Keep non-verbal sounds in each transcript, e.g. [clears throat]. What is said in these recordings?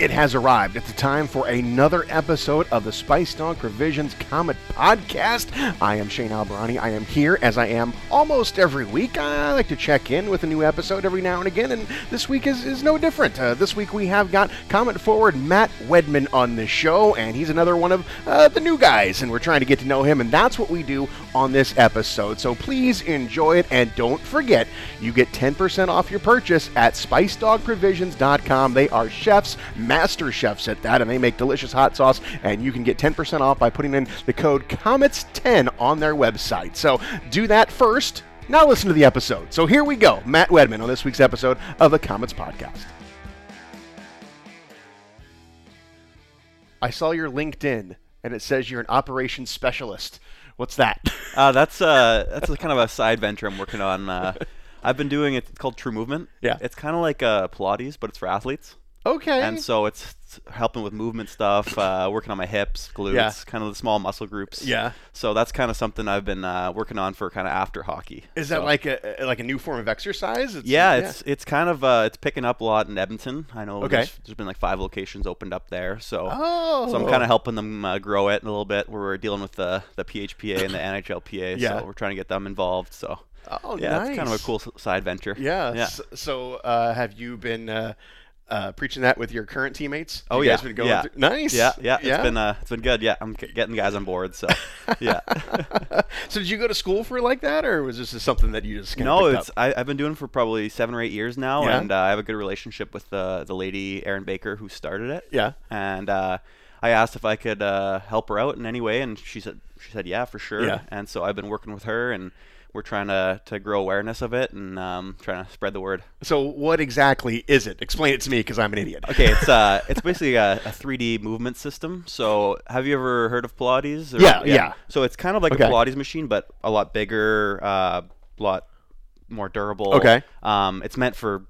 It has arrived. It's time for another episode of the Spice Dog Provisions Komet Podcast. I am Shane Albahrani. I am here as I am almost every week. I like to check in with a new episode every now and again, and this week is, is no different. Uh, this week we have got Komet forward Matt Wedman on the show, and he's another one of uh, the new guys, and we're trying to get to know him, and that's what we do on this episode. So please enjoy it, and don't forget, you get 10% off your purchase at SpiceDogProvisions.com. They are chefs master chefs at that, and they make delicious hot sauce. And you can get 10% off by putting in the code COMETS10 on their website. So do that first. Now listen to the episode. So here we go. Matt Wedman on this week's episode of the Komets Podcast. I saw your LinkedIn, and it says you're an operations specialist. What's that? Uh, that's uh, that's a kind of a side venture I'm working on. Uh, I've been doing it. It's called True Movement. Yeah. It's kind of like uh, Pilates, but it's for athletes. Okay. And so it's helping with movement stuff, uh, working on my hips, glutes, Yeah. kind of the small muscle groups. Yeah. So that's kind of something I've been uh, working on for kind of after hockey. is that So- like a like a new form of exercise? It's, Yeah, it's it's kind of uh, it's picking up a lot in Edmonton. I know Okay. there's, there's been like five locations opened up there, so Oh. so I'm kind of helping them uh, grow it a little bit. Where we're dealing with the the PHPA and the [laughs] NHLPA, Yeah. so we're trying to get them involved. So Oh, yeah, it's kind of nice. a cool side venture. Yeah. yeah. s- So, uh, have you been uh, preaching that with your current teammates? Oh you yeah, been going yeah. through- Nice. Yeah, yeah, It's been uh, it's been good. Yeah, I'm getting guys on board. So yeah. [laughs] so, did you go to school for like that, or was this just something that you just no, it's up? I, I've been doing it for probably seven or eight years now, Yeah. and uh, I have a good relationship with the the lady Erin Baker who started it. Yeah. And uh, I asked if I could uh, help her out in any way, and she said she said yeah for sure. Yeah. And so I've been working with her, and we're trying to to grow awareness of it and um, trying to spread the word. So, what exactly is it? Explain it to me, because I'm an idiot. Okay, it's [laughs] uh, it's basically a, a 3D movement system. So, have you ever heard of Pilates? or- Yeah, yeah. So it's kind of like Okay. a Pilates machine, but a lot bigger, uh, lot more durable. Okay. Um, it's meant for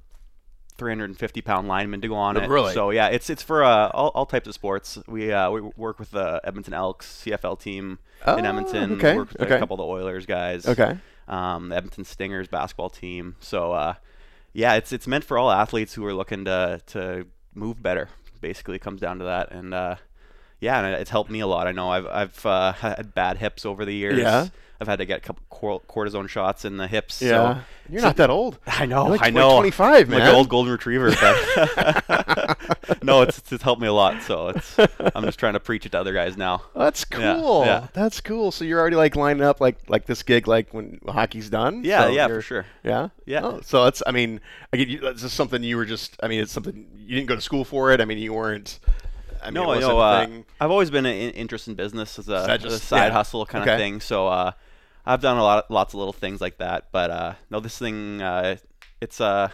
350 pound linemen to go on it. really? So yeah, it's it's for uh, all, all types of sports. We uh, we work with the Edmonton Elks CFL team Oh, in Edmonton. okay, Work with okay. a couple of the Oilers guys. Okay. Um, the Edmonton Stingers basketball team. So uh, yeah, it's it's meant for all athletes who are looking to to move better. Basically, it comes down to that, and uh, yeah, and it's helped me a lot. I know I've I've uh, [laughs] had bad hips over the years. Yeah. I've had to get a couple cortisone shots in the hips. Yeah. So You're not that old. [laughs] I know, You're like- I like know. 25, Like an old golden retriever. But [laughs] no, it's, it's it's helped me a lot. So it's I'm just trying to preach it to other guys now. That's cool. yeah. That's cool. So you're already like lining up like like this gig like when hockey's done. Yeah, So yeah, for sure. Yeah. Yeah. Oh, so that's. I mean, I get you. That's just something you were just. I mean, it's something you didn't go to school for it. I mean, you weren't. I mean, no, I know. Uh. I've always been an interest in business as a, that as a side yeah. hustle kind Okay. of thing. So uh, I've done a lot, lots of little things like that. But uh, no, this thing, uh, it's uh,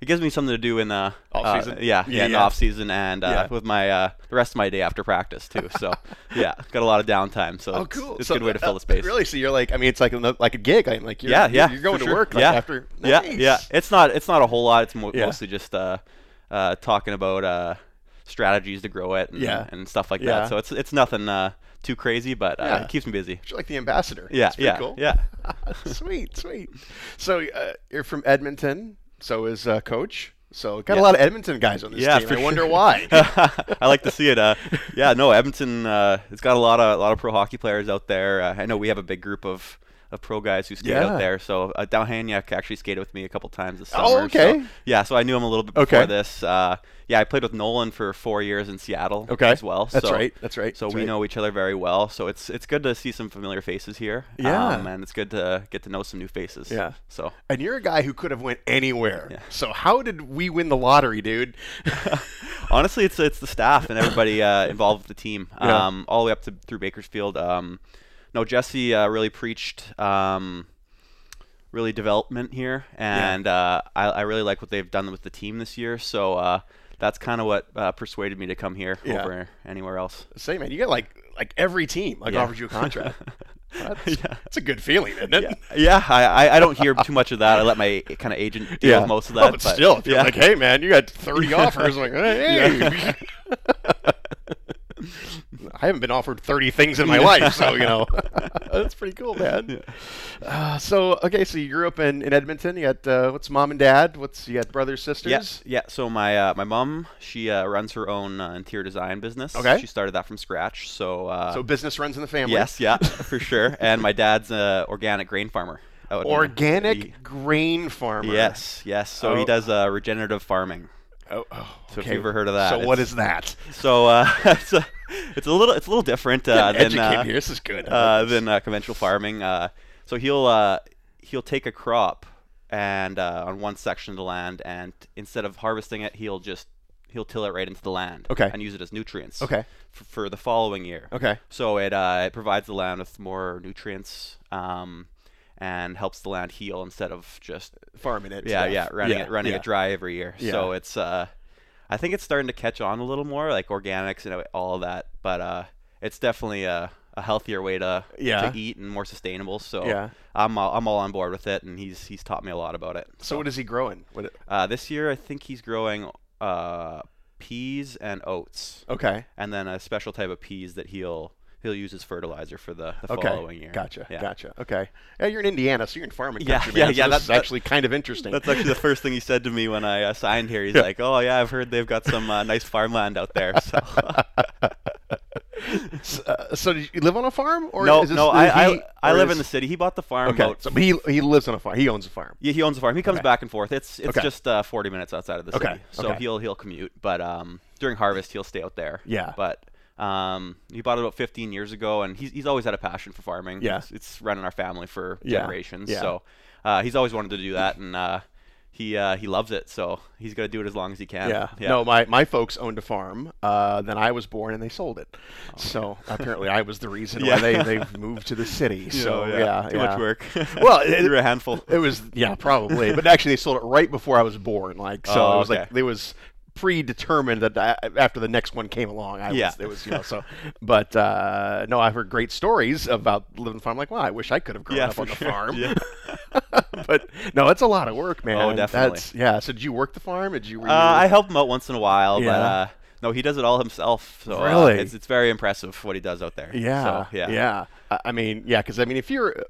it gives me something to do in the Off-season? Uh, yeah, Yeah, yeah, in the off season and uh, Yeah. with my uh, the rest of my day after practice too. So [laughs] yeah, got a lot of downtime. So Oh, it's, cool. It's So a good way to fill the space. Really? So you're like, I mean, it's like a, like a gig. I'm like, you're, yeah, yeah. You're going to sure. work like yeah. after. Yeah, Nice. yeah. It's not it's not a whole lot. It's mo- Yeah. mostly just uh, uh, talking about uh, strategies to grow it and, Yeah. and stuff like Yeah. that. So it's it's nothing uh, too crazy, but uh, Yeah. it keeps me busy. You're like the ambassador. Yeah, yeah, cool. yeah. [laughs] sweet, sweet. So uh, you're from Edmonton. So is uh, Coach. So got a lot of Edmonton guys on this Yeah, team. I wonder sure. why. [laughs] I like to see it. Uh, yeah, no, Edmonton. Uh, it's got a lot of a lot of pro hockey players out there. Uh, I know we have a big group of, of pro guys who skate Yeah. out there. So uh, Dalhaniak actually skated with me a couple times this summer. Oh, summer. okay. So, yeah, so I knew him a little bit before Okay. this. Uh, yeah, I played with Nolan for four years in Seattle Okay. as well. That's so, right. That's right. So That's we right. know each other very well. So it's it's good to see some familiar faces here. Yeah. Um, and it's good to get to know some new faces. Yeah. So And you're a guy who could have went anywhere. Yeah. So how did we win the lottery, dude? [laughs] honestly, it's it's the staff and everybody uh, involved with the team, Yeah. um, all the way up to through Bakersfield. Um, no, Jesse uh, really preached um, really development here, and uh, I, I really like what they've done with the team this year. So uh, that's kind of what uh, persuaded me to come here Yeah. over anywhere else. Say, man, you got like like every team like Yeah. offers you a contract. [laughs] That's, Yeah. that's a good feeling, isn't it? Yeah, yeah I, I- don't hear too much of that. I let my kind of agent deal with most of that. Oh, but, still, if you're yeah. like, hey, man, you got 30 [laughs] offers. Like, hey, [laughs] [laughs] I haven't been offered 30 things in my life, so you know, [laughs] that's pretty cool, man. Uh, so okay, so you grew up in, in Edmonton. You got uh, what's mom and dad? What's you got brothers, sisters? Yeah, yeah. So my uh, my mom, she uh, runs her own uh, interior design business. Okay. She started that from scratch. So. Uh, So business runs in the family. yes, yeah, for sure. [laughs] And my dad's an organic grain farmer. Organic grain farmer. Yes, yes. So Oh. he does uh, regenerative farming. Oh, oh, So if okay. you've ever heard of that, So what is that? So uh, [laughs] it's a it's a little it's a little different uh, than uh, me. This is good. Uh, than uh, conventional farming. Uh, so he'll uh, he'll take a crop and uh, on one section of the land, and instead of harvesting it, he'll just he'll till it right into the land. Okay. And use it as nutrients. Okay. For, for the following year. Okay. So it uh, it provides the land with more nutrients. Um, and helps the land heal instead of just Farming it. yeah, yeah, running Yeah, it running yeah. it dry every year. Yeah. So it's uh, I think it's starting to catch on a little more, like organics and all that. But uh, it's definitely a, a healthier way to Yeah. to eat and more sustainable. So Yeah. I'm all, I'm all on board with it, and he's he's taught me a lot about it. So what is he growing? What? uh, this year I think he's growing uh, peas and oats, Okay. and then a special type of peas that he'll he'll use as fertilizer for the, the Okay. following year. Gotcha. Yeah. Gotcha. Okay. Yeah, you're in Indiana, so you're in farming Yeah, country, yeah, man. so yeah, This that- is that- actually kind of interesting. That's actually the first thing he said to me when I uh, signed here. He's Yeah. like, "Oh yeah, I've heard they've got some uh, nice farmland out there." So [laughs] S- uh, so did you live on a farm, or no, is this no, I, he- I, I live is- in the city. He bought the farm. Okay. So he he lives on a farm. He owns a farm. yeah, he owns a farm. He comes Okay. back and forth. It's it's Okay. just uh, 40 minutes outside of the city. Okay, so okay. he'll he'll commute. But um, during harvest, he'll stay out there. Yeah. But um, he bought it about 15 years ago, and he's he's always had a passion for farming. Yeah. It's, it's run in our family for Yeah, generations. yeah. So uh, he's always wanted to do that, and uh, he uh, he loves it. So he's gonna do it as long as he can. Yeah. No, my, my folks owned a farm. Uh, then I was born and they sold it. So apparently I was the reason [laughs] Oh, Yeah. why they, they moved to the city. [laughs] So Yeah, yeah, too yeah. much work. [laughs] Well, it- you're a handful. It was yeah, probably. but actually, they sold it right before I was born. Like so, Oh, it was like it was predetermined that I, after the next one came along, I Yeah. was it was you know so. But uh, no, I've heard great stories about living on the farm. Like, well, I wish I could have grown Yeah, up on the sure. farm. Yeah. [laughs] but no, it's a lot of work, man. Oh, definitely. That's, yeah. So did you work the farm? Did you? Uh, I help him out once in a while, but Yeah. uh, no, he does it all himself. So uh, Really? it's it's very impressive what he does out there. Yeah, So, yeah. yeah. I I mean, yeah, because I mean, if you're,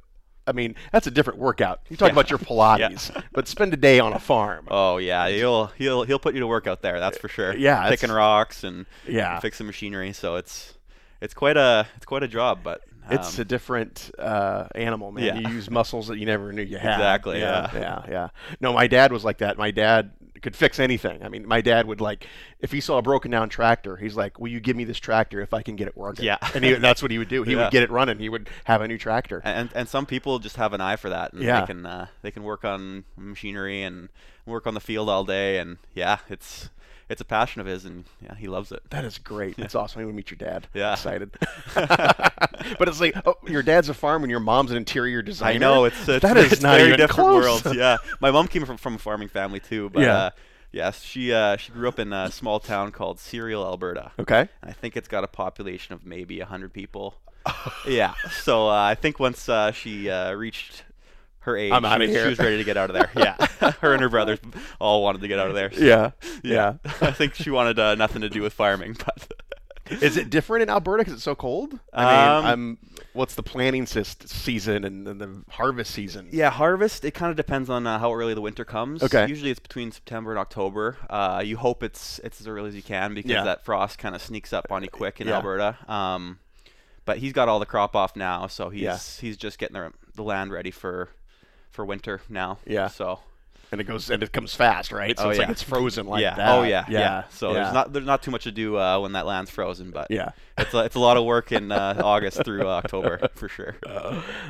I mean, that's a different workout. You talk Yeah. about your [laughs] Pilates, but spend a day on a farm. Oh yeah, he'll he'll he'll put you to work out there. That's for sure. Yeah, picking rocks and Yeah. fixing machinery. So it's it's quite a it's quite a job, but It's um, a different uh, animal, man. Yeah. You use muscles that you never knew you had. Exactly, Yeah, yeah. yeah, yeah. No, my dad was like that. My dad could fix anything. I mean, my dad would like, if he saw a broken down tractor, he's like, "Will you give me this tractor if I can get it working?" Yeah. and he, that's what he would do. He Yeah. would get it running. He would have a new tractor. and and some people just have an eye for that, and Yeah. they can uh, they can work on machinery and work on the field all day, and yeah, it's it's a passion of his, and yeah, he loves it. That is great. That's awesome. I want to meet your dad. Yeah. excited. [laughs] [laughs] but it's like, oh, your dad's a farmer and your mom's an interior designer. I know it's, it's that is it's not very even different close. worlds. [laughs] Yeah, my mom came from, from a farming family too, but Yeah. uh, yes, she uh, she grew up in a small town called Cereal, Alberta. Okay. And I think it's got a population of maybe hundred people. yeah, so uh, I think once uh, she uh, reached her age, I'm she outta was- here. She was ready to get out of there. Yeah, [laughs] her and her brothers all wanted to get out of there. so- Yeah. Yeah. [laughs] I think she wanted uh, nothing to do with farming, but. [laughs] Is it different in Alberta because it's so cold? I Um, mean, I'm, what's the planting season and, and the harvest season? Yeah, harvest. It kind of depends on uh, how early the winter comes. Okay. Usually it's between September and October. Uh, you hope it's it's as early as you can because Yeah. that frost kind of sneaks up on you quick in Yeah. Alberta. Um, but he's got all the crop off now, so he's Yeah. he's just getting the, the land ready for for winter now. Yeah. So. And it goes and it comes fast, right? So Oh, it's like yeah. it's frozen like yeah. that. Oh yeah. Yeah. So yeah. there's not there's not too much to do uh, when that land's frozen, but Yeah. it's a, it's a lot of work in uh, [laughs] August through uh, October [laughs] for sure.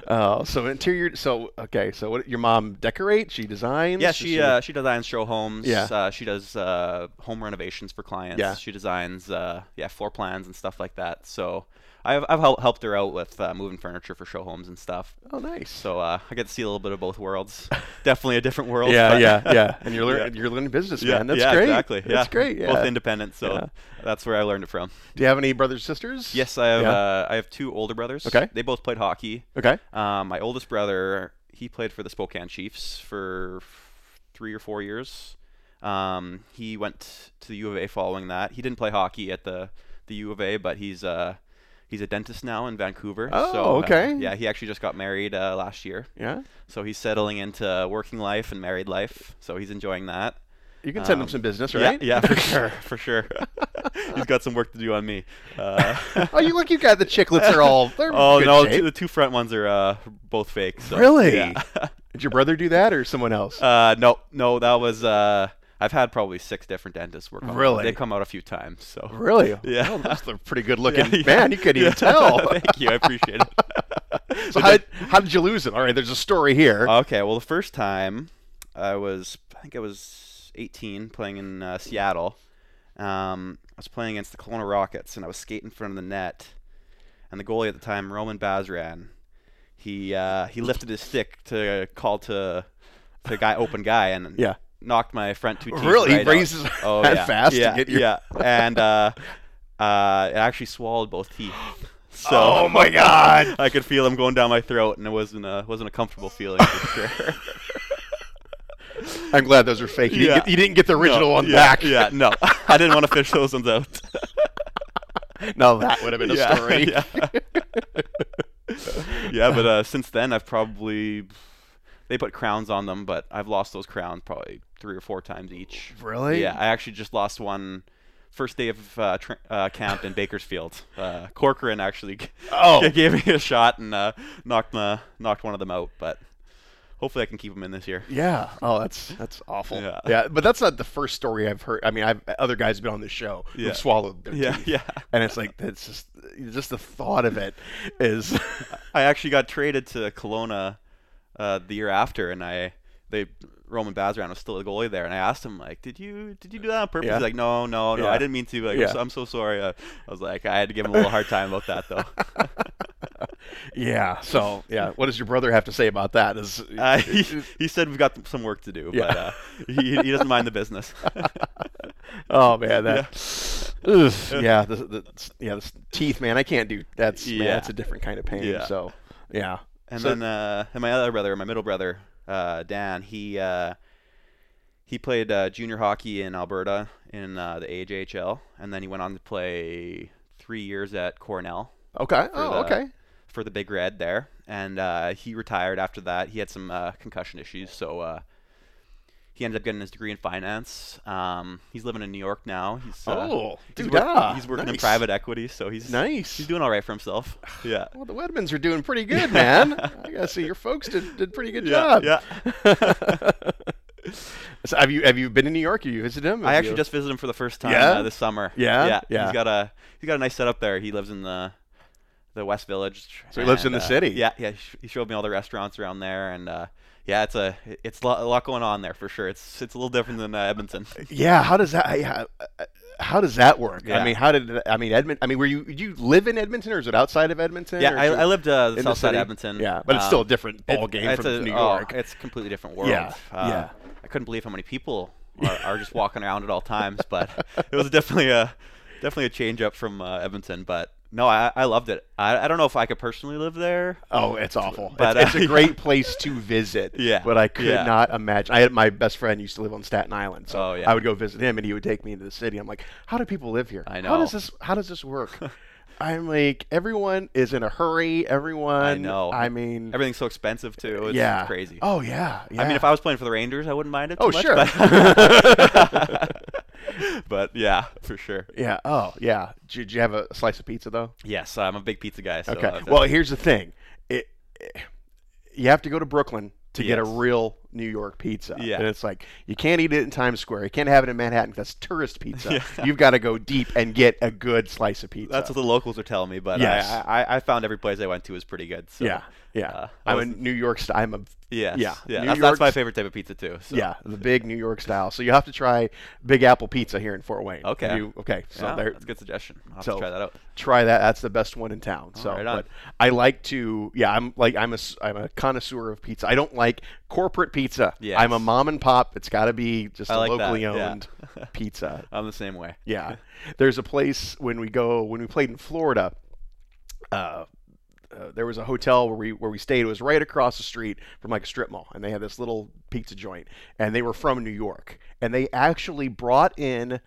Oh, so interior. So okay. So what? Your mom decorates? She designs? Yeah, Does she uh, she designs show homes. Yeah. Uh, she does uh, home renovations for clients. Yeah. She designs uh, yeah floor plans and stuff like that. So I've I've hel- helped her out with uh, moving furniture for show homes and stuff. oh, nice. So uh, I get to see a little bit of both worlds. Definitely a different world. yeah, yeah, yeah. [laughs] And you're learning. Yeah. You're learning business, Yeah, man. That's yeah, great. exactly. That's yeah. great. Yeah. Both independent, so that's where I learned it from. Do you have any brothers sisters? Yes, I have. Uh, I have two older brothers. Okay. They both played hockey. Okay. Um, my oldest brother, he played for the Spokane Chiefs for three or four years. Um, he went to the U of A following that. He didn't play hockey at the, the U of A, but he's uh, he's a dentist now in Vancouver. Oh, so, uh, okay. yeah, he actually just got married uh, last year, Yeah. so he's settling into working life and married life. So he's enjoying that. You can send him Um, some business, right? Yeah, for [laughs] sure, for sure. [laughs] he's got some work to do on me. Uh, [laughs] oh, you look. You got the chicklets are all. They're oh no, shape. the two front ones are uh, both fake. So, Really? Yeah. Did your brother do that or someone else? uh, no, no, that was. I've had probably six different dentists work on. them. Really? They come out a few times. So. really? [laughs] Yeah. Oh, that's a pretty good looking Yeah, yeah. man. You couldn't even [laughs] Yeah. tell. [laughs] Thank you. I appreciate it. so how did, how did you lose it? All right, there's a story here. Okay, well, the first time I was, I think I was 18, playing in uh, Seattle. Um, I was playing against the Kelowna Rockets, and I was skating in front of the net. And the goalie at the time, Roman Basran, he uh, he lifted his stick to call to to guy open guy, and yeah. Knocked my front two teeth. Really? He right out. raises oh, that yeah. fast to yeah, get your- yeah, and uh, uh, it actually swallowed both teeth. [gasps] So Oh, my God. [laughs] I could feel him going down my throat, and it wasn't a wasn't a comfortable feeling for sure. [laughs] I'm glad those are fake. You, didn't, Yeah. get, you didn't get the original No, one yeah, back. Yeah, no, [laughs] I didn't want to fish those ones out. No, that would have been a yeah, story. Yeah. yeah, but uh, since then I've probably they put crowns on them, but I've lost those crowns probably three or four times each. Really? Yeah, I actually just lost one first day of uh, uh, camp in Bakersfield. Uh, Corcoran actually g- Oh. [laughs] gave me a shot and uh, knocked the knocked one of them out, but hopefully I can keep them in this year. Yeah. Oh, that's that's awful. Yeah. yeah. but that's not the first story I've heard. I mean, I've other guys have been on this show Yeah. who swallowed their Yeah, teeth, yeah. and it's like it's just just the thought of it is. [laughs] I actually got traded to Kelowna uh, the year after, and I they Roman Basran was still a goalie there, and I asked him like, "Did you did you do that on purpose?" Yeah. He's like, "No, no, no, Yeah. I didn't mean to. Like, Yeah. I'm, so, I'm so sorry." Uh, I was like, I had to give him a little hard time about that though. [laughs] yeah. So yeah, what does your brother have to say about that? Is [laughs] uh, he, he said we've got some work to do, Yeah. but uh, he he doesn't mind the business. [laughs] oh man, that Ugh, yeah, the, the yeah, the teeth, man. I can't do that's man, Yeah. that's a different kind of pain. Yeah. So yeah, And So- then uh, and my other brother, my middle brother, uh, Dan, he uh, he played uh, junior hockey in Alberta in uh, the AJHL, and then he went on to play three years at Cornell okay, oh the- okay, for the Big Red there, and uh, he retired after that. He had some uh, concussion issues, so uh, he ended up getting his degree in finance. Um, he's living in New York now. He's, uh, Oh, he's, dude, work- ah, he's working in private equity, so he's nice. he's doing all right for himself. [sighs] Yeah. well, the Wedmans are doing pretty good, man. I gotta say, your folks did did pretty good [laughs] Yeah, job. yeah. [laughs] so have you have you been in New York? Have you visited him? I actually you- just visited him for the first time Yeah? uh, this summer. Yeah? yeah, Yeah. He's got a he's got a nice setup there. He lives in the the West Village. So he lives in the uh, city. Yeah, yeah. He sh- he showed me all the restaurants around there, and uh, yeah, it's a it's a lot, going on there for sure. It's it's a little different than uh, Edmonton. Yeah, how does that? Yeah, uh, how does that work? I mean, how did I mean Edmonton? I mean, were you you live in Edmonton or is it outside of Edmonton? Yeah, I, I lived uh, the in the south side of Edmonton. Yeah, but it's still a different ball game it's from a- New oh, York. it's a completely different world. Yeah, Uh, yeah. I couldn't believe how many people are, are just walking around at all times, but it was definitely a definitely a change up from uh, Edmonton. But no, I, I loved it. I, I don't know if I could personally live there. Oh, it's awful. But, it's, uh, it's [laughs] a great place to visit. [laughs] Yeah, But I could yeah. not imagine. I had my best friend used to live on Staten Island, so Oh, yeah. I would go visit him, and he would take me into the city. I'm like, how do people live here? I know. How does this? How does this work? [laughs] I'm like, everyone is in a hurry. Everyone. I know. I mean, Everything's so expensive too. It's yeah, crazy. Oh yeah, yeah. I mean, if I was playing for the Rangers, I wouldn't mind it. Oh, much, sure. [laughs] But, yeah, for sure. yeah. Oh yeah. Did, you have a slice of pizza though? Yes, uh, I'm a big pizza guy. So Okay. Uh, well, here's the thing. It, it- you have to go to Brooklyn to get a real New York pizza. Yeah. And it's like you can't eat it in Times Square. You can't have it in Manhattan. That's tourist pizza. [laughs] Yeah. You've got to go deep and get a good slice of pizza. that's what the locals are telling me. But Yes. I, I, I found every place I went to was pretty good. So, yeah. Yeah. uh, I I'm a wasn't- New York style. I'm a Yes. Yeah, Yeah. New That's, that's my favorite type of pizza too. So. yeah, the big New York style. So you have to try Big Apple Pizza here in Fort Wayne. Okay. You- okay. So Yeah, there, that's a good suggestion. I'll have so- to try that out. try that. That's the best one in town. So, right on. but I like to. Yeah, I'm like I'm a I'm a connoisseur of pizza. I don't like corporate pizza. Yes. I'm a mom and pop. It's got to be just I a like that, locally yeah. owned [laughs] pizza. I'm the same way. Yeah, there's a place when we go when we played in Florida. Uh, uh, there was a hotel where we where we stayed. It was right across the street from like a strip mall, and they had this little pizza joint. And they were from New York, and they actually brought in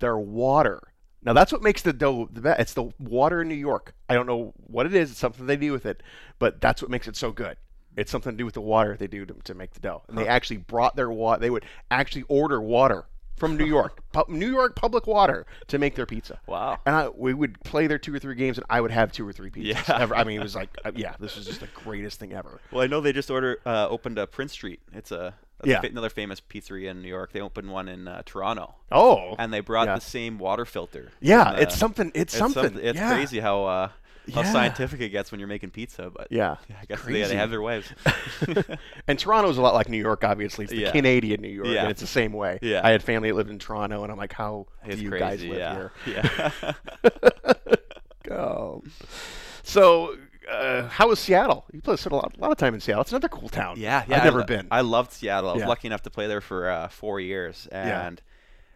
their water Now that's what makes the dough the best. It's the water in New York. I don't know what it is. It's something they do with it, but that's what makes it so good. It's something to do with the water they do to, to make the dough. And they actually brought their water. They would actually order water from New York, pu- New York public water, to make their pizza. Wow. And I, we would play their two or three games, and I would have two or three pizzas. Yeah. Ever. I mean, it was like, uh, yeah, this was just the greatest thing ever. Well, I know they just order uh, opened a Prince Street. It's a Yeah. another famous pizzeria in New York. They opened one in uh, Toronto, Oh, and they brought Yeah. the same water filter. yeah, And, uh, it's something. It's, It's something. It's yeah. crazy how uh, how Yeah. scientific it gets when you're making pizza. But Yeah, I guess they, Crazy. they have their ways. [laughs] and Toronto's a lot like New York, obviously. It's the Yeah. Canadian New York, Yeah. and it's the same way. Yeah. I had family that lived in Toronto, and I'm like, how It's do you crazy. guys live yeah. here? [laughs] Yeah. [laughs] Oh. So, uh, how was Seattle? You played spent a lot, a lot of time in Seattle. It's another cool town. Yeah, yeah. I've I never lo- been. I loved Seattle. I was Yeah. lucky enough to play there for uh, four years, Yeah. and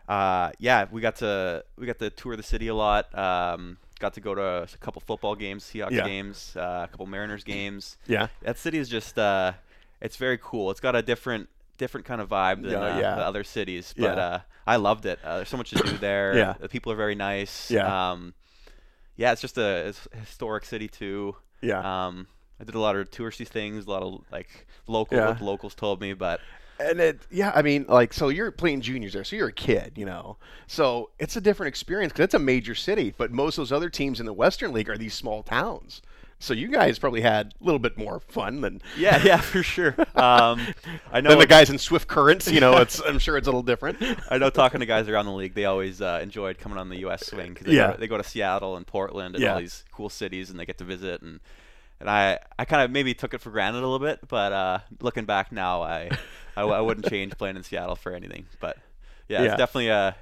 uh, yeah, we got to we got to tour the city a lot. Um, got to go to a couple football games, Seahawks Yeah. games, uh, a couple Mariners games. yeah. That city is just uh, it's very cool. It's got a different different kind of vibe than Yeah, uh, yeah. the other cities, but Yeah. uh, I loved it. Uh, there's so much to do [coughs] there. Yeah. The people are very nice. Yeah. Um, yeah, it's just a it's a historic city too. Yeah. Um, I did a lot of touristy things, a lot of like local Yeah. what the locals told me, but And it, yeah, I mean, like, so you're playing juniors there, so you're a kid, you know. So it's a different experience because it's a major city, but most of those other teams in the Western League are these small towns. So you guys probably had a little bit more fun than [laughs] yeah, yeah, for sure. Um, I know than the guys in Swift Currents. You know, it's I'm sure it's a little different. [laughs] I know talking to guys around the league, they always uh, enjoyed coming on the U.S. swing because they, Yeah. go, they go to Seattle and Portland and Yeah. all these cool cities, and they get to visit. and And I, I kind of maybe took it for granted a little bit, but uh, looking back now, I, I wouldn't [laughs] change playing in Seattle for anything. But yeah, Yeah. it's definitely a,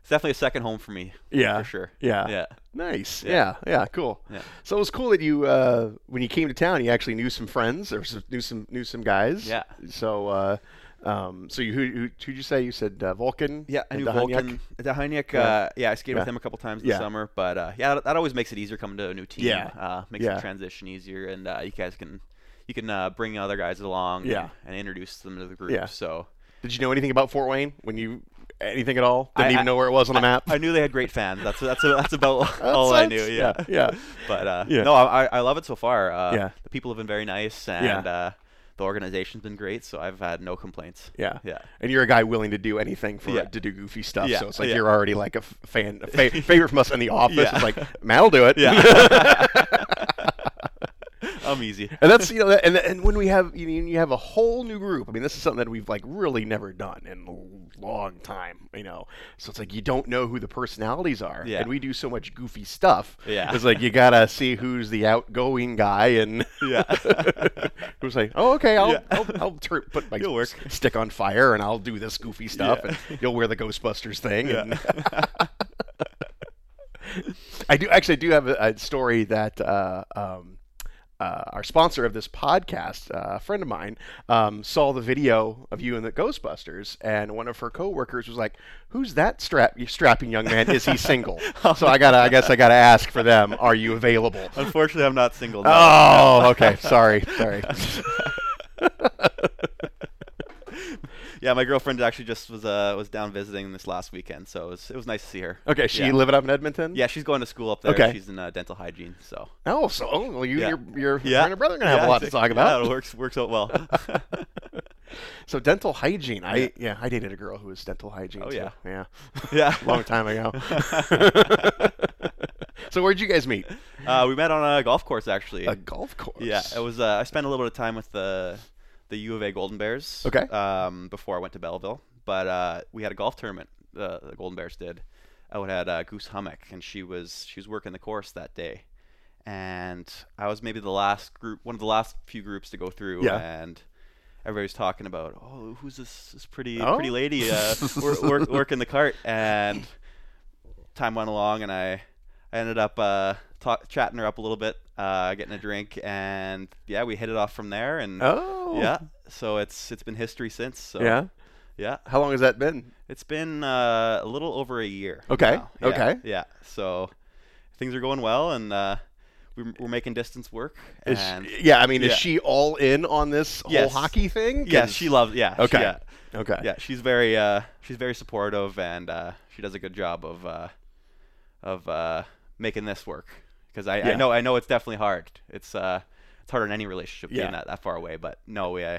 it's definitely a second home for me. Yeah, for sure. yeah. yeah, Nice. Yeah. Yeah. Yeah. Cool. Yeah. So it was cool that you, uh, when you came to town, you actually knew some friends or some, knew some knew some guys. Yeah. So, uh, um, so you who who who'd you say? You said uh, Volcan. Yeah, I knew Dahaniak? Volcan. Dahaniak, Yeah. uh, yeah, I skated Yeah. with him a couple times this Yeah. summer, but uh, yeah, that, that always makes it easier coming to a new team. Yeah. uh, makes the transition easier, and uh, you guys can you can uh, bring other guys along. Yeah. and, and introduce them to the group. Yeah. So Did you know anything about Fort Wayne when you anything at all? Didn't I- even know where it was on the map. I knew they had great fans. That's that's that's about [laughs] That all I knew. Yeah, yeah, yeah. [laughs] But uh, Yeah. no, I I love it so far. Uh, Yeah. the people have been very nice, and Yeah. uh, the organization's been great. So I've had no complaints. yeah. Yeah. And you're a guy willing to do anything for Yeah. to do goofy stuff. Yeah, So it's like yeah. you're already like a fan, a fa- favorite from us in the office. Yeah. It's like Matt will do it. Yeah. [laughs] [laughs] I'm easy. and that's you know, and and when we have you, know, you have a whole new group. I mean, this is something that we've like really never done in a long time. You know, so it's like you don't know who the personalities are, Yeah. and we do so much goofy stuff. Yeah. it's like you gotta see who's the outgoing guy, and Yeah. [laughs] who's like, oh, okay, I'll Yeah. I'll, I'll tur- put my You'll work. stick on fire, and I'll do this goofy stuff, Yeah. and you'll wear the Ghostbusters thing. Yeah. And [laughs] I do actually do have a, a story that uh, um, uh, our sponsor of this podcast, uh, a friend of mine, um, saw the video of you in the Ghostbusters, and one of her coworkers was like, "Who's that strap strapping young man? Is he single?" [laughs] so I gotta, I guess I gotta ask for them. Are you available? Unfortunately, I'm not single. no. Oh, okay. Sorry, sorry. [laughs] [laughs] Yeah, my girlfriend actually just was uh was down visiting this last weekend, so it was it was nice to see her. Okay, she Yeah. living up in Edmonton. Yeah, she's going to school up there. Okay. She's in uh, dental hygiene, so Oh, so oh, well, you Yeah. your, your yeah. friend and brother are gonna have a lot to talk about. Yeah, it works works out well. [laughs] So dental hygiene. I yeah, I dated a girl who was dental hygiene. Oh, too. yeah. yeah, [laughs] yeah, long time ago. so where'd you guys meet? uh, we met on a golf course actually. A golf course. Yeah, it was. Uh, I spent a little bit of time with the the U of A Golden Bears. Okay. Um, before I went to Belleville, but uh, we had a golf tournament. Uh, the Golden Bears did. I would had uh, Goose Hummock, and she was she was working the course that day, and I was maybe the last group, one of the last few groups to go through. Yeah. And everybody's talking about, oh, who's this this pretty Oh. pretty lady uh, [laughs] wor- work, working the cart? And time went along, and I I ended up uh, talk, chatting her up a little bit, uh, getting a drink, and yeah, we hit it off from there. And Oh. yeah, so it's it's been history since. So Yeah. yeah, How long has that been? it's been uh, a little over a year. Okay. Yeah, okay. Yeah. So things are going well, and uh, we're, we're making distance work. And she, yeah, I mean, is she all in on this whole Yes. hockey thing? yeah, 'Cause- she loves. Yeah. she- Okay. yeah. Okay. Yeah, she's very uh, she's very supportive, and uh, she does a good job of uh, of uh, making this work because I, Yeah. I know I know it's definitely hard. It's uh it's hard in any relationship Yeah. being that, that far away. But no, we uh,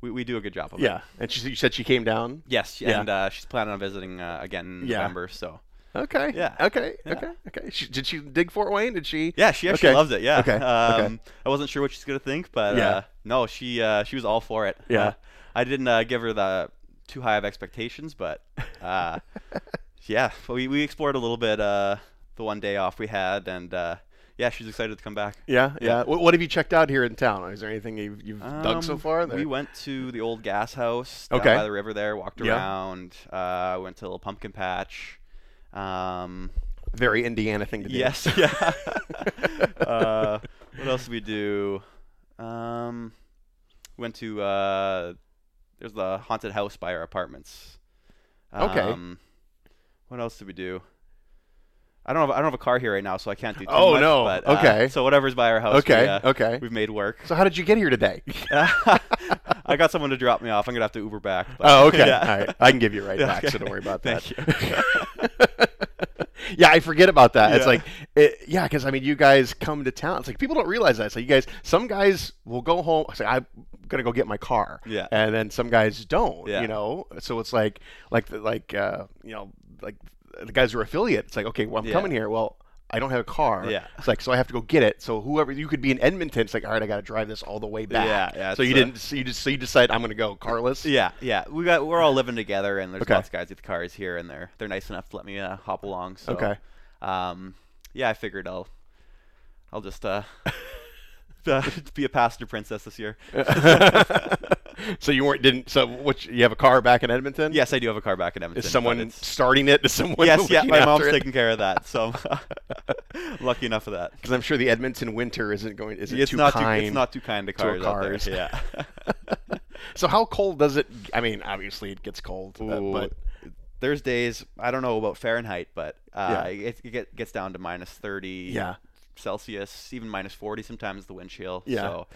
we, we do a good job of it. Yeah. And she, you said she came down. Yes, Yeah. and uh, she's planning on visiting uh, again in Yeah. November. So Okay. Yeah. Okay. Yeah. Okay. Okay. She, did she dig Fort Wayne? Did she? yeah, she actually Okay. loves it. Yeah. Okay. Um, Okay. I wasn't sure what she's gonna think, but Yeah. uh, no, she uh, she was all for it. Yeah. I didn't uh, give her the too high of expectations, but uh, [laughs] yeah, we we explored a little bit uh, the one day off we had, and uh, yeah, she's excited to come back. Yeah. Yeah. What, what have you checked out here in town? Is there anything you've, you've dug so Um, far? We went to the old gas house Okay. by the river there, walked Yeah. around, uh, went to a little pumpkin patch. Um, Very Indiana thing to do. yes, [laughs] yeah. [laughs] uh, what else did we do? Um, went to uh, there's the haunted house by our apartments. Okay. Um, what else did we do? I don't have I don't have a car here right now, so I can't do too Oh, much. no. But, uh, Okay. So whatever's by our house, Okay. we, uh, okay. we've made work. So how did you get here today? [laughs] [laughs] I got someone to drop me off. I'm gonna have to Uber back. but- oh, okay. [laughs] Yeah. All right. I can give you a ride Yeah, back, so don't worry about that. Thank yeah, I forget about that. It's like, it, yeah, because I mean, you guys come to town. It's like people don't realize that. So you guys, some guys will go home. Say, I'm gonna go get my car. Yeah. And then some guys don't. Yeah. You know. So it's like, like, the, like, uh, you know, like the guys who are affiliate. It's like, okay, well, I'm Yeah. coming here. Well. I don't have a car. Yeah. It's like so I have to go get it. So whoever you could be in Edmonton, it's like all right, I got to drive this all the way back. Yeah, yeah, So you uh, didn't. So you just so you decide I'm going to go carless. Yeah, yeah. We got we're all living together, and there's Okay. lots of guys with cars here, and they're they're nice enough to let me uh, hop along. So, Okay. Um, yeah, I figured I'll I'll just uh, uh, [laughs] be a passenger princess this year. [laughs] [laughs] [laughs] so you weren't didn't. So what? You have a car back in Edmonton? Yes, I do have a car back in Edmonton. Is someone starting it? Is someone? Yes, yeah. My mom's it? taking care of that, so I'm [laughs] [laughs] lucky enough of that. Because I'm sure the Edmonton winter isn't going. Isn't It's too not kind. too it's not too kind to cars, cars. out there. Yeah. so how cold does it? I mean, obviously it gets cold, uh, Ooh, but there's days I don't know about Fahrenheit, but uh, Yeah. it, it gets down to minus 30 yeah, Celsius, even minus 40 sometimes the wind chill. Yeah. So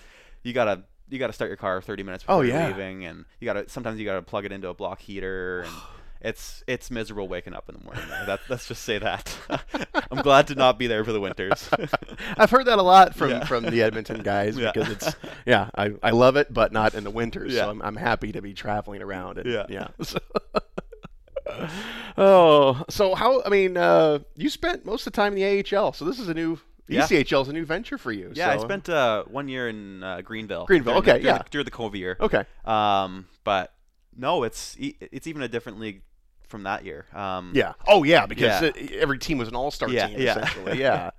you gotta you gotta start your car 30 minutes before Oh, yeah. leaving, and you gotta sometimes you gotta plug it into a block heater, and [sighs] it's it's miserable waking up in the morning. That, let's just say that. [laughs] I'm glad to not be there for the winters. [laughs] I've heard that a lot from Yeah. from the Edmonton guys [laughs] Yeah. because it's yeah, I, I love it, but not in the winters. Yeah. So I'm, I'm happy to be traveling around. And, Yeah. yeah. So- oh, so how? I mean, uh, you spent most of the time in the AHL, so this is a new. Yeah. ECHL is a new venture for you. yeah, I spent uh, one year in uh, Greenville. Greenville, the- okay, yeah. the, during the COVID year. Okay. Um, but no, it's it's even a different league from that year. Um, Yeah. Oh, yeah, because Yeah. it, every team was an all-star Yeah, team yeah. essentially. [laughs] Yeah.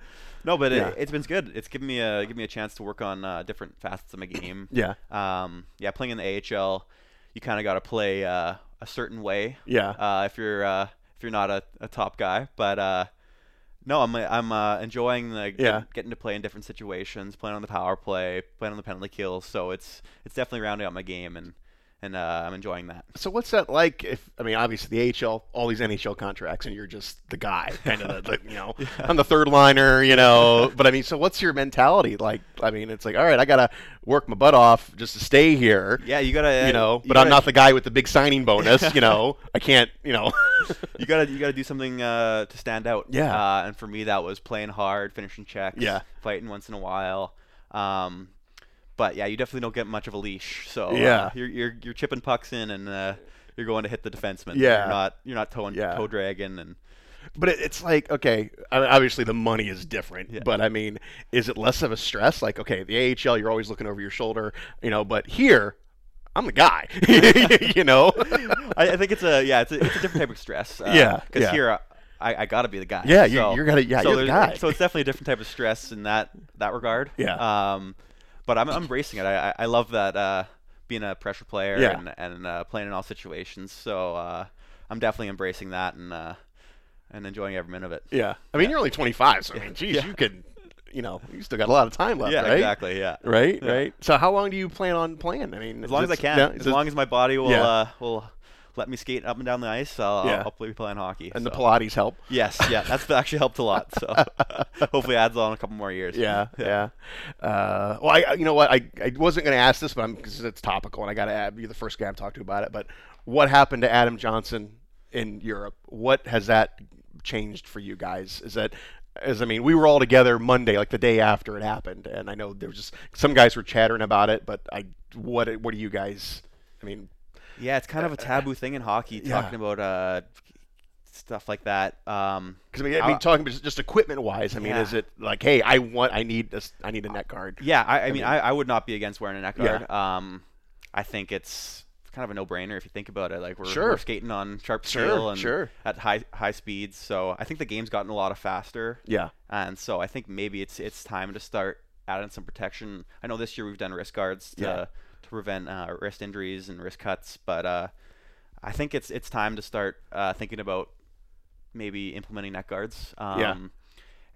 No, but it, it's been good. It's given me a given me a chance to work on uh, different facets of my game. [clears throat] yeah. Um, yeah, playing in the AHL, you kind of got to play uh, a certain way Yeah. uh, if you're uh, if you're not a, a top guy. But uh, no, I'm I'm uh, enjoying the Yeah. get- getting to play in different situations, playing on the power play, playing on the penalty kill. So it's it's definitely rounding out my game, and and uh, I'm enjoying that. So what's that like? If I mean, obviously the HL, all these NHL contracts, and you're just the guy, kind of the, the you know, [laughs] I'm the third liner, you know. But I mean, so what's your mentality like? I mean, it's like, all right, I gotta work my butt off just to stay here, Yeah, you gotta you know. you But I'm not the guy with the big signing bonus, you know. I can't, you know. [laughs] you gotta you gotta do something uh, to stand out. Yeah. Uh, and for me, that was playing hard, finishing checks. Yeah. Fighting once in a while. Um, but yeah, you definitely don't get much of a leash. So uh, Yeah. you're you're you're chipping pucks in and uh, you're going to hit the defenseman. Yeah. You're not you're not towing Yeah. toe dragging and But it, it's like, okay, I mean, obviously the money is different. Yeah. But I mean, is it less of a stress? Like, okay, the AHL, you're always looking over your shoulder, you know. But here, I'm the guy, [laughs] you know. [laughs] I, I think it's a yeah it's a, it's a different type of stress. Uh, Yeah, Because yeah. here. uh, I, I gotta be the guy. Yeah, you- so, you're gotta- yeah, so you're the guy. So it's definitely a different type of stress in that that regard. Yeah. Um, but I'm, I'm embracing it. I, I love that uh, being a pressure player Yeah. and and uh, playing in all situations. So uh, I'm definitely embracing that and uh, and enjoying every minute of it. Yeah. I mean, you're only 25, so I mean, [laughs] geez, Yeah. you could, you know, you still got a lot of time left, yeah, right? exactly. Yeah. Right, Yeah. right. So how long do you plan on playing? I mean, As long as I can. as long as my body will Yeah. uh, will let me skate up and down the ice, I'll, Yeah. I'll, I'll be playing hockey. and the. Pilates help. Yes, yeah, [laughs] that's actually helped a lot. So [laughs] hopefully adds on a couple more years. [laughs] Yeah, yeah. Uh, well, I, you know what? I, I wasn't going to ask this, but I'm because it's topical, and I got to add. You're the first guy I'm talking to about it. But what happened to Adam Johnson in Europe? What has that changed for you guys? Is that as I mean, we were all together Monday, like the day after it happened, and I know there was just some guys were chattering about it, but I what what do you guys? I mean, Yeah, it's kind of a taboo thing in hockey Yeah. talking about uh, stuff like that. Um, because I mean, I mean, talking just, just equipment wise, I mean, Yeah. is it like, hey, I want, I need this, I need a neck guard? yeah, I, I mean, mean- I, I would not be against wearing a neck Yeah. guard. Um, I think it's kind of a no-brainer if you think about it. Like we're, Sure. we're skating on sharp Sure, steel and sure. at high high speeds, so I think the game's gotten a lot of faster. Yeah, And so I think maybe it's it's time to start adding some protection. I know this year we've done wrist guards to Yeah. Prevent uh, wrist injuries and wrist cuts, but uh, I think it's it's time to start uh, thinking about maybe implementing neck guards. Um, Yeah.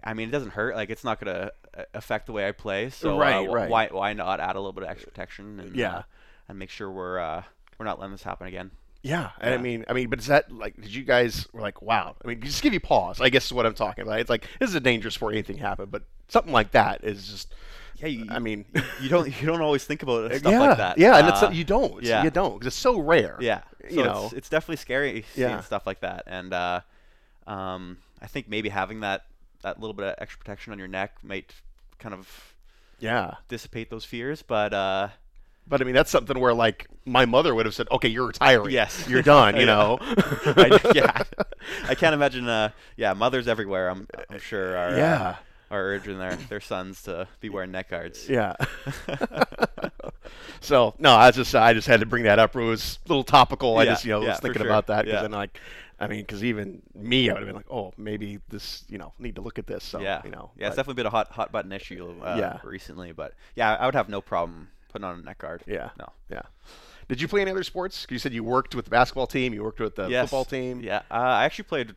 I mean, it doesn't hurt. Like, it's not gonna uh, affect the way I play. So Right, uh, wh- right. why why not add a little bit of extra protection and Yeah. uh, and make sure we're uh, we're not letting this happen again. yeah. And I mean, I mean, but is that like, did you guys were like, wow? I mean, just give you pause. I guess is what I'm talking about. It's like this is a dangerous sport. Anything happen, but something like that is just. Yeah, you, I mean, [laughs] you don't you don't always think about stuff yeah, like that. yeah, and it's Uh, you don't, yeah. you don't, 'cause it's so rare. Yeah, so you know. it's definitely scary seeing Yeah. stuff like that, and uh, um, I think maybe having that that little bit of extra protection on your neck might kind of yeah. dissipate those fears. But uh, But I mean, that's something where like my mother would have said, "Okay, you're retiring. Yes. you're done." [laughs] You know. I, yeah, [laughs] I can't imagine. Uh, yeah, mothers everywhere. I'm I'm sure are uh, Yeah. Are urging their their sons to be wearing neck guards. Yeah. [laughs] so no, I just I just had to bring that up. It was a little topical. I just you know yeah, was thinking sure. about that because Yeah. then like, I mean, because even me, I would have been like, oh, maybe this you know need to look at this. So yeah, you know, yeah, it's definitely been a hot hot button issue uh, Yeah. recently. But yeah, I would have no problem putting on a neck guard. yeah, No. yeah. Did you play any other sports? You said you worked with the basketball team. You worked with the Yes. football team. Yeah, uh, I actually played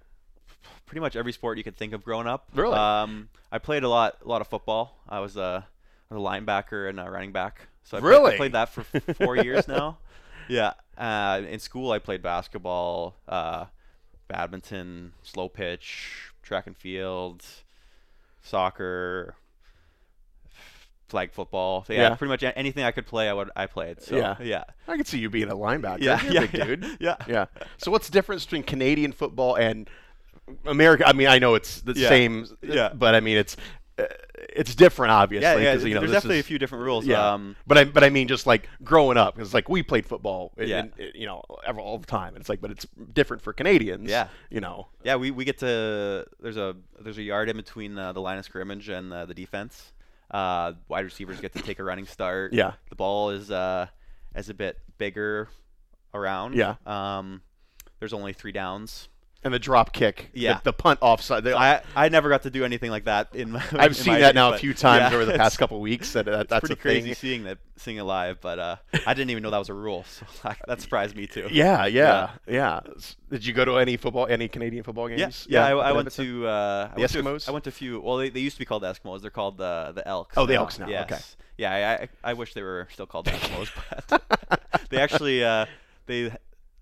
pretty much every sport you could think of growing up. Really? Um, I played a lot, a lot of football. I was a, a linebacker and a running back. So I Really? played, I played that for four [laughs] years now. Yeah. Uh, in school, I played basketball, uh, badminton, slow pitch, track and field, soccer, flag football. So, yeah, Yeah. pretty much anything I could play, I would I played. So, Yeah. yeah. I could see you being a linebacker. Yeah, yeah, big yeah, dude. [laughs] yeah. Yeah. So what's the difference between Canadian football and America? I mean, I know it's the Yeah. same, Yeah. but I mean it's uh, it's different, obviously. Yeah, yeah. you know, there's definitely is- a few different rules. Yeah. Um, but I but I mean just like growing up because like we played football, Yeah. you know, ever, all the time. And it's like, but it's different for Canadians. Yeah. You know. Yeah, we, we get to there's a there's a yard in between uh, the line of scrimmage and uh, the defense. Uh, wide receivers get to take a running start. Yeah. The ball is uh is a bit bigger around. Yeah. Um, there's only three downs. And the drop kick. the- Yeah. The, punt offside. the- I I never got to do anything like that in my. I've [laughs] in seen my that now a few times yeah, over the [laughs] past couple weeks. That, that that's pretty crazy thing. seeing that seeing it live, but uh, I didn't even know that was a rule, [laughs] so that surprised me too. Yeah, yeah, yeah, S- Did you go to any football, any Canadian football Yeah, games? yeah. I, I went to uh, I The went to a- Eskimos? I went to a few. Well, they, they used to be called the Eskimos. They're called the the Elks. Oh, the Elks now, Yes. okay. Yeah, I, I I wish they were still called the Eskimos, but they actually uh, they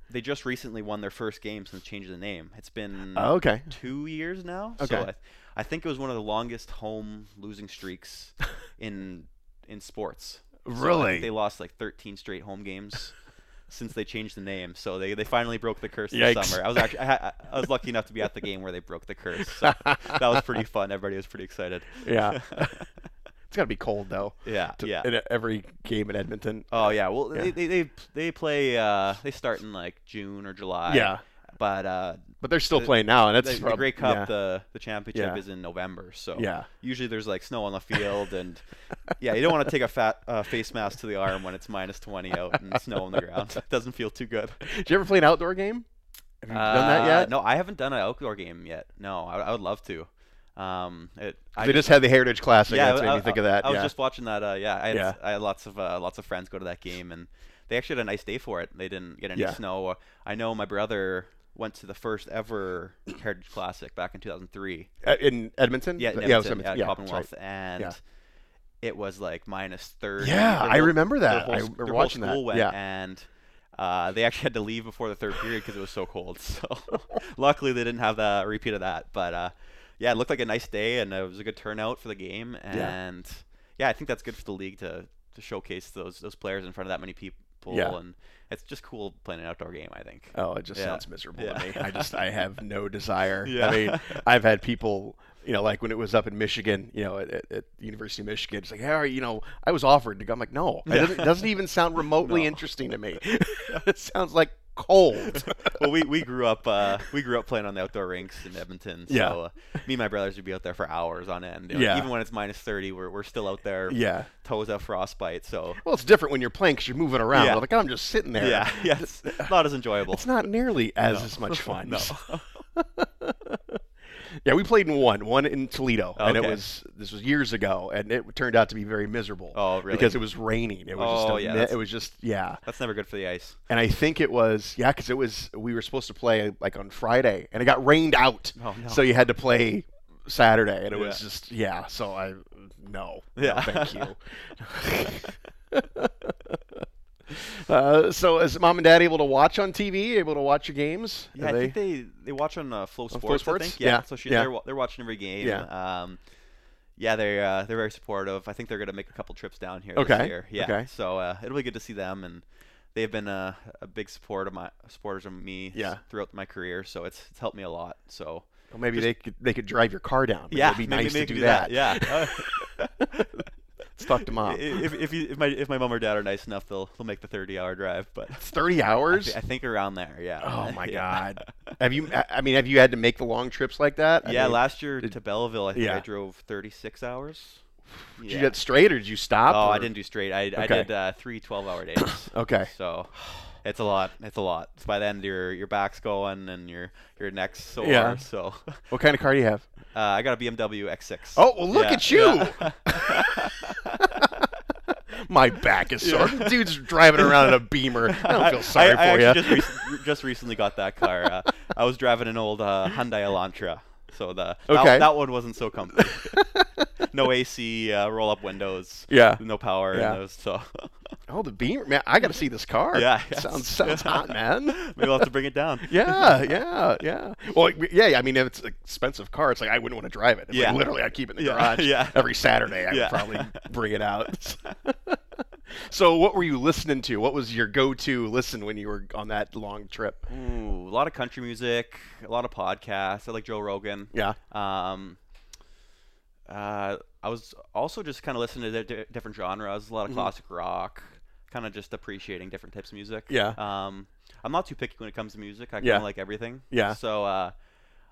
they just recently won their first game since changing the name. It's been Oh, okay. two years now. Okay. So I, I think it was one of the longest home losing streaks [laughs] in in sports. So Really? they lost like 13 straight home games [laughs] since they changed the name. So they, they finally broke the curse Yikes. this summer. I was actually I, I was lucky enough to be at the game where they broke the curse. So [laughs] that was pretty fun. Everybody was pretty excited. Yeah. It's got to be cold though. yeah. to- Yeah. In every game in Edmonton. Oh yeah. Well, Yeah. They, they they play. Uh, they start in like June or July. Yeah. But uh, But they're still the- playing now, and the, that's the prob- Grey Cup, yeah. the the championship Yeah. is in November. So Yeah. usually there's like snow on the field, and yeah, you don't want to take a fat uh, face mask to the arm when it's minus 20 out and snow on the ground. It [laughs] doesn't feel too good. Did you ever play an outdoor game? Have you done that Uh, yet? No, I haven't done an outdoor game yet. No, I, I would love to. Um, it, I They just had the Heritage Classic. yeah, that's made I, me think I- of that. I was yeah. just watching that. Uh, yeah, I had, Yeah. I had lots of uh, lots of friends go to that game, and they actually had a nice day for it. They didn't get any Yeah. snow. I know my brother went to the first ever Heritage Classic back in 2003. Uh, in Edmonton. Yeah, in yeah, it was Edmonton, at Yeah, Commonwealth, right. and Yeah. it was like minus 30. Yeah, Their I remember that. whole I remember watching whole that. Went, Yeah. and uh, they actually had to leave before the third period because it was so cold. [laughs] So luckily they didn't have the repeat of that. But uh, yeah, it looked like a nice day, and it was a good turnout for the game. And yeah, I think that's good for the league to to showcase those those players in front of that many people, Yeah. and it's just cool playing an outdoor game. I think. Oh, it just Yeah. sounds miserable Yeah. to me. I just [laughs] I have no desire. Yeah. I mean, [laughs] I've had people, you know, like when it was up in Michigan, you know, at, at, University of Michigan, it's like, hey, you know, I was offered to go. I'm like, no, it doesn't, it doesn't even sound [laughs] remotely No. interesting to me. it sounds like cold. [laughs] well, we, we grew up uh, we grew up playing on the outdoor rinks in Edmonton. So Yeah. uh, me and my brothers would be out there for hours on end. You know, Yeah. Even when it's minus thirty, we're, we're still out there. yeah. Toes out frostbite. So Well, it's different when you're playing because you're moving around. Yeah. Like I'm just sitting there. yeah, [laughs] yeah, it's not as enjoyable. It's not nearly as No. as much fun. [laughs] no. Yeah, we played in one, one in Toledo, and it was this was years ago, and it turned out to be very miserable. Oh, really? Because it was raining. It was just Oh, a yeah, it was just yeah. That's never good for the ice. And I think it was yeah, because it was we were supposed to play like on Friday, and it got rained out, Oh, no. so you had to play Saturday, and it was just yeah. So I no, no, Yeah. thank you. [laughs] [laughs] [laughs] uh, so is mom and dad able to watch on TV? Able to watch your games? Yeah, Are I they? think they they watch on uh, Flo Flo Sports. Sports? I think. Yeah, Yeah. So she, yeah. they're they're watching every game. Yeah. Um, yeah, they're uh, they're very supportive. I think they're gonna make a couple trips down here Okay, this year. Yeah. okay. So uh, it'll be good to see them, and they've been uh, a big support of my supporters of me. Yeah. Throughout my career, so it's it's helped me a lot. So Well, maybe Just- they could they could drive your car down. Maybe yeah, it'd be maybe- nice maybe to we do that. Yeah. [laughs] Let's talk to mom. if if, you, if my if my mom or dad are nice enough, they'll they'll make the 30 hour drive. But It's [laughs] thirty I, hours. I think around there. Yeah. oh my [laughs] Yeah. god. Have you? I mean, have you had to make the long trips like that? I Yeah, mean, last year did- to Belleville, I think yeah. I drove 36 hours. Did you get straight or did you stop? Oh, I didn't do straight. I, I did uh, three 12-hour days. [clears throat] Okay. So it's a lot. It's a lot. So by then your your back's going and your your neck's sore. Yeah. So What kind of car do you have? uh, I got a BMW X6. Oh, well, look Yeah, at you. yeah. [laughs] My back is sore. Dude's driving around in a Beamer. I don't feel sorry I, I for you. just, rec- just recently got that car. Uh, I was driving an old uh, Hyundai Elantra, so the that, Okay. that one wasn't so comfy. [laughs] no AC, uh, roll-up windows. Yeah. No power Yeah. in those. So [laughs] Oh, the Beamer, man! I got to see this car. Yeah, sounds yes. sounds hot, [laughs] man. maybe we'll have to bring it down. Yeah, yeah, yeah. Well, yeah. I mean, if it's an expensive car, it's like I wouldn't want to drive it. It's like, Yeah. literally, I'd keep it in the Yeah, garage. yeah. Every Saturday, I Yeah. would probably bring it out. So, what were you listening to? What was your go-to listen when you were on that long trip? Ooh, a lot of country music, a lot of podcasts. I like Joe Rogan. Yeah. Um, uh, I was also just kind of listening to di- different genres, a lot of Mhm. classic rock, kind of just appreciating different types of music. Yeah. Um, I'm not too picky when it comes to music. I kind of Yeah. like everything. Yeah. So uh,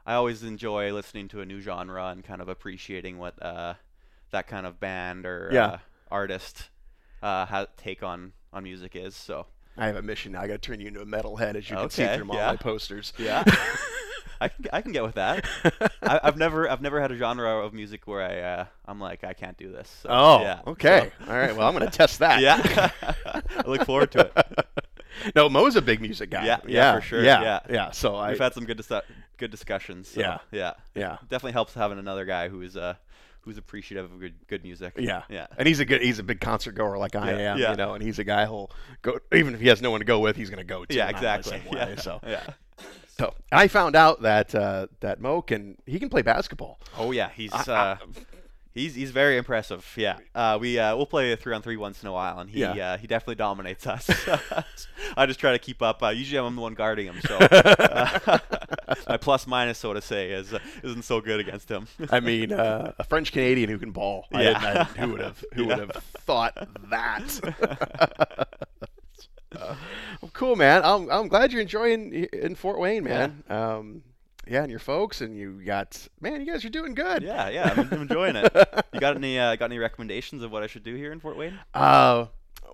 I always enjoy listening to a new genre and kind of appreciating what uh, that kind of band or Yeah. uh, artist uh, ha- take on on music is. So I have a mission now. I got to turn you into a metalhead, as you can see Okay, through all yeah. my posters. yeah. [laughs] I can, I can get with that. I, I've never I've never had a genre of music where I uh, I'm like I can't do this. So, Oh, yeah. okay. So- All right. Well, I'm going to test that. yeah. [laughs] I look forward to it. [laughs] no, Mo's a big music guy. Yeah, yeah, for sure, Yeah, yeah. yeah. So I, We've had some good dis- good discussions. So, Yeah. yeah, yeah, definitely helps having another guy who's uh who's appreciative of good good music. yeah, yeah, And he's a good, he's a big concert goer like I Yeah, am, yeah. you know. And he's a guy who'll go, even if he has no one to go with, he's going to go to. yeah, the exactly. way, yeah, So, [laughs] yeah. so I found out that uh, that Mo can he can play basketball. Oh yeah, he's I- uh I- he's he's very impressive. Yeah, uh, we uh, we'll play a three on three once in a while, and he Yeah. uh, he definitely dominates us. [laughs] I just try to keep up. Uh, usually I'm the one guarding him, so [laughs] uh, [laughs] my plus minus, so to say, is uh, isn't so good against him. [laughs] I mean, uh, a French Canadian who can ball. Yeah. I- who would have who would [laughs] have thought that? Uh, well, cool, man. I'm I'm glad you're enjoying in Fort Wayne, man. Um, yeah, and your folks, and you got man, you guys are doing good. yeah, yeah, I'm, I'm enjoying it. You got any uh, got any recommendations of what I should do here in Fort Wayne? Uh,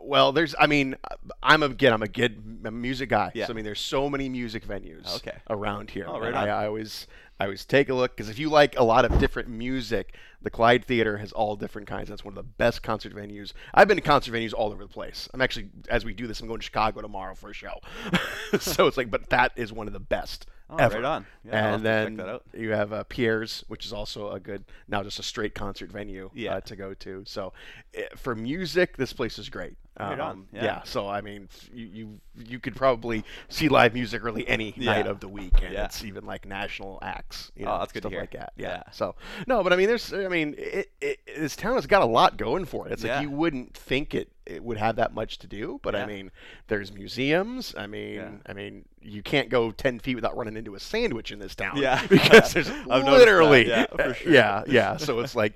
well, there's. I mean, I'm again. I'm a good I'm a music guy. Yeah. So I mean, there's so many music venues. Okay. Around here. Oh, right I. I always I always take a look because if you like a lot of different music, the Clyde Theater has all different kinds. That's one of the best concert venues. I've been to concert venues all over the place. I'm actually, as we do this, I'm going to Chicago tomorrow for a show. [laughs] so it's like, but that is one of the best Oh, ever. right on. Yeah, and then you have uh, Piere's, which is also a good now just a straight concert venue Yeah. uh, to go to. So eh, for music, this place is great. Right on, Um, yeah. So I mean, you, you you could probably see live music really any night of the week, and Yeah. it's even like national acts. You Oh, that's good to stuff hear. like that. Yeah. Yeah. So no, but I mean, there's I mean, it, it, this town has got a lot going for it. It's Yeah. like you wouldn't think it it would have that much to do. But I mean, there's museums. I mean, Yeah. I mean, you can't go ten feet without running into a sandwich in this town. Yeah. [laughs] because there's [laughs] that, literally, yeah, [laughs] sure. yeah, yeah. So it's like,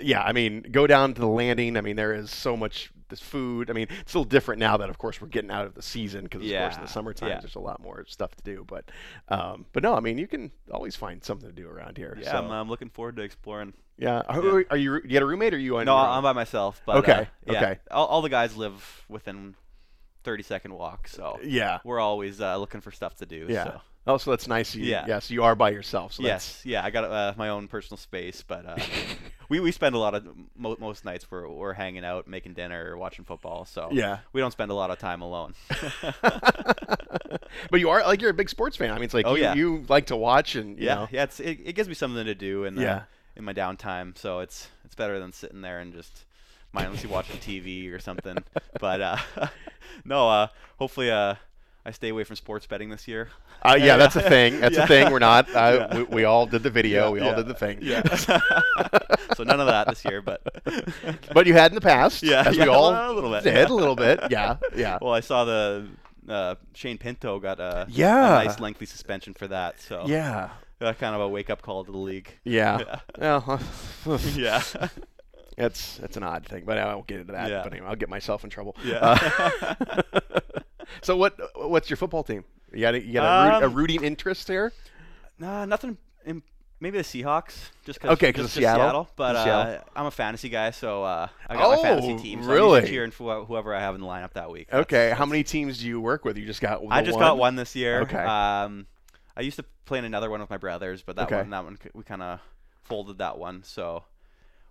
yeah. I mean, go down to the landing. I mean, there is so much this food. I mean, it's still different now that of course we're getting out of the season because of course in the summertime yeah. there's a lot more stuff to do. But, um, but no, I mean, you can always find something to do around here. Yeah, so, I'm, I'm looking forward to exploring. yeah. Are, are you? You got a roommate or you on No? I'm by myself. But Okay, uh, yeah, okay. All, all the guys live within 30 second walk, so Yeah. we're always uh, looking for stuff to do. Yeah. So. Oh, so that's nice. You, Yeah. Yes, you are by yourself. So Yes, yeah, I got uh, my own personal space, but uh, [laughs] we, we spend a lot of mo- most nights we're we're hanging out, making dinner, watching football. So Yeah. we don't spend a lot of time alone. [laughs] but you are like you're a big sports fan. I mean, it's like Oh, you, yeah. you like to watch and you yeah, know. yeah, it's it, it gives me something to do in the, Yeah. in my downtime. So it's it's better than sitting there and just mindlessly watching TV or something. [laughs] But uh, no, uh, hopefully uh, I stay away from sports betting this year. Uh, yeah, that's a thing. That's Yeah. a thing. We're not. Uh, Yeah. we, we all did the video. Yeah, we all yeah. did the thing. Yeah. [laughs] [laughs] so none of that this year, but [laughs] but you had in the past. Yeah, as yeah, we all a little bit, did yeah. a little bit. Yeah, yeah. well, I saw the uh, Shane Pinto got a, Yeah. a nice lengthy suspension for that. So yeah, uh, kind of a wake up call to the league. yeah. Well, Yeah. it's it's an odd thing, but I won't get into that. Yeah. But anyway, I'll get myself in trouble. Yeah. [laughs] So what what's your football team? You got a, you got a, root, a Um, rooting interest there? Nah, nothing. In, maybe the Seahawks, just cause, Okay, 'cause just, of just Seattle? But Seattle. uh, I'm a fantasy guy, so uh, I got my fantasy Oh, team. So I'm cheering for whoever I have in the lineup that week. Okay, That's- how many teams do you work with? You just got I just got one this year. Okay. Um, I used to play in another one with my brothers, but that Okay. one, that one, we kind of folded that one. So,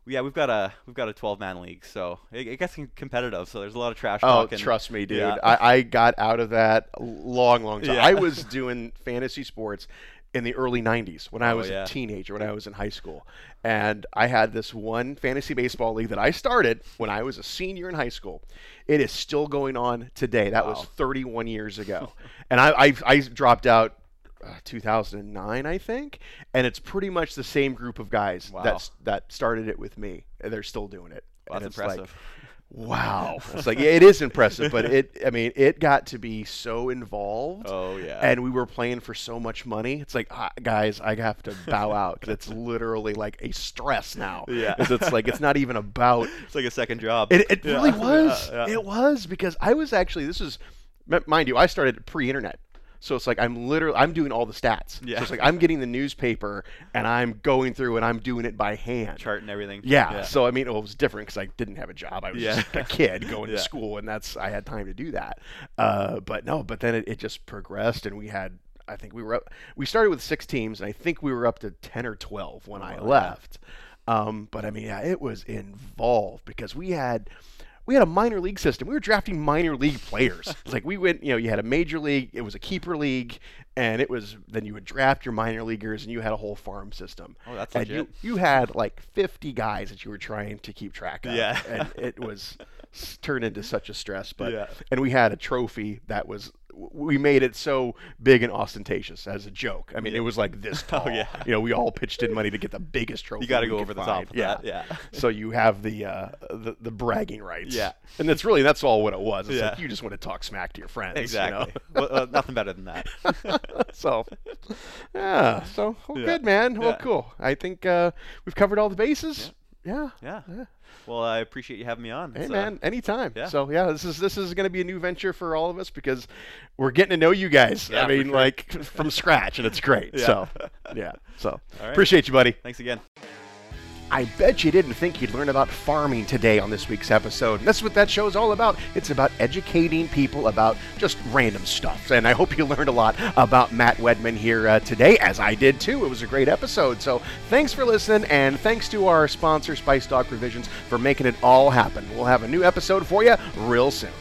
yeah, we've got a we've got a 12 man league, so it, it gets competitive. So there's a lot of trash Oh, and- trust me, dude. Yeah. I, I got out of that long, long time. Yeah. I was [laughs] doing fantasy sports in the early 90s when I Oh, was yeah. a teenager, when I was in high school. And I had this one fantasy baseball league that I started when I was a senior in high school. It is still going on today. That was 31 years ago. and I, I, I dropped out uh, 2009, I think. And it's pretty much the same group of guys Wow. that's, that started it with me. And they're still doing it. Well, that's it's like, impressive. Wow. [laughs] It's like yeah, it is impressive, but it I mean, it got to be so involved. oh yeah. And we were playing for so much money. It's like, ah, guys, I have to bow out because it's literally like a stress now. Yeah. it's like it's not even about. [laughs] it's like a second job. It, it Yeah, really [laughs] was. yeah. It was because I was actually this is, mind you, I started pre-internet. So it's like I'm literally I'm doing all the stats. Yeah. So it's like I'm getting the newspaper and I'm going through and I'm doing it by hand. charting everything. Yeah, So I mean, it was different because I didn't have a job. I was Yeah. just a kid going [laughs] Yeah. to school, and that's I had time to do that. Uh, but no, but then it, it just progressed, and we had. I think we were up. We started with six teams, and I think we were up to ten or twelve when I wow, yeah. left. Um, but I mean, yeah, it was involved because we had. We had a minor league system. We were drafting minor league players. It's [laughs] like we went, you know, you had a major league, it was a keeper league, and it was then you would draft your minor leaguers, and you had a whole farm system. Oh, that's and you, legit. you had like 50 guys that you were trying to keep track of. Yeah. and it was [laughs] turned into such a stress. But Yeah. and we had a trophy that was we made it so big and ostentatious as a joke. I mean, it was like this [laughs] tall. Oh, yeah. You know, we all pitched in money to get the biggest trophy. You got to go over the find. top of yeah. that. Yeah. So you have the, uh, the the bragging rights. Yeah. And that's really that's all what it was. It's like Yeah. you just want to talk smack to your friends. you know? Exactly. well, uh, nothing better than that. [laughs] so, yeah. So well, Yeah. good, man. Well, Yeah. cool. I think uh, we've covered all the bases. Yeah. yeah. Yeah. Well, I appreciate you having me on. Hey It's, uh, man, anytime. yeah. So yeah, this is this is going to be a new venture for all of us because we're getting to know you guys. Yeah, I mean, sure. like [laughs] from scratch, and it's great. [laughs] Yeah. So yeah. So right. appreciate you, buddy. Thanks again. I bet you didn't think you'd learn about farming today on this week's episode. That's what that show is all about. It's about educating people about just random stuff. And I hope you learned a lot about Matt Wedman here uh, today, as I did too. It was a great episode. So thanks for listening, and thanks to our sponsor, Spice Dog Provisions, for making it all happen. We'll have a new episode for you real soon.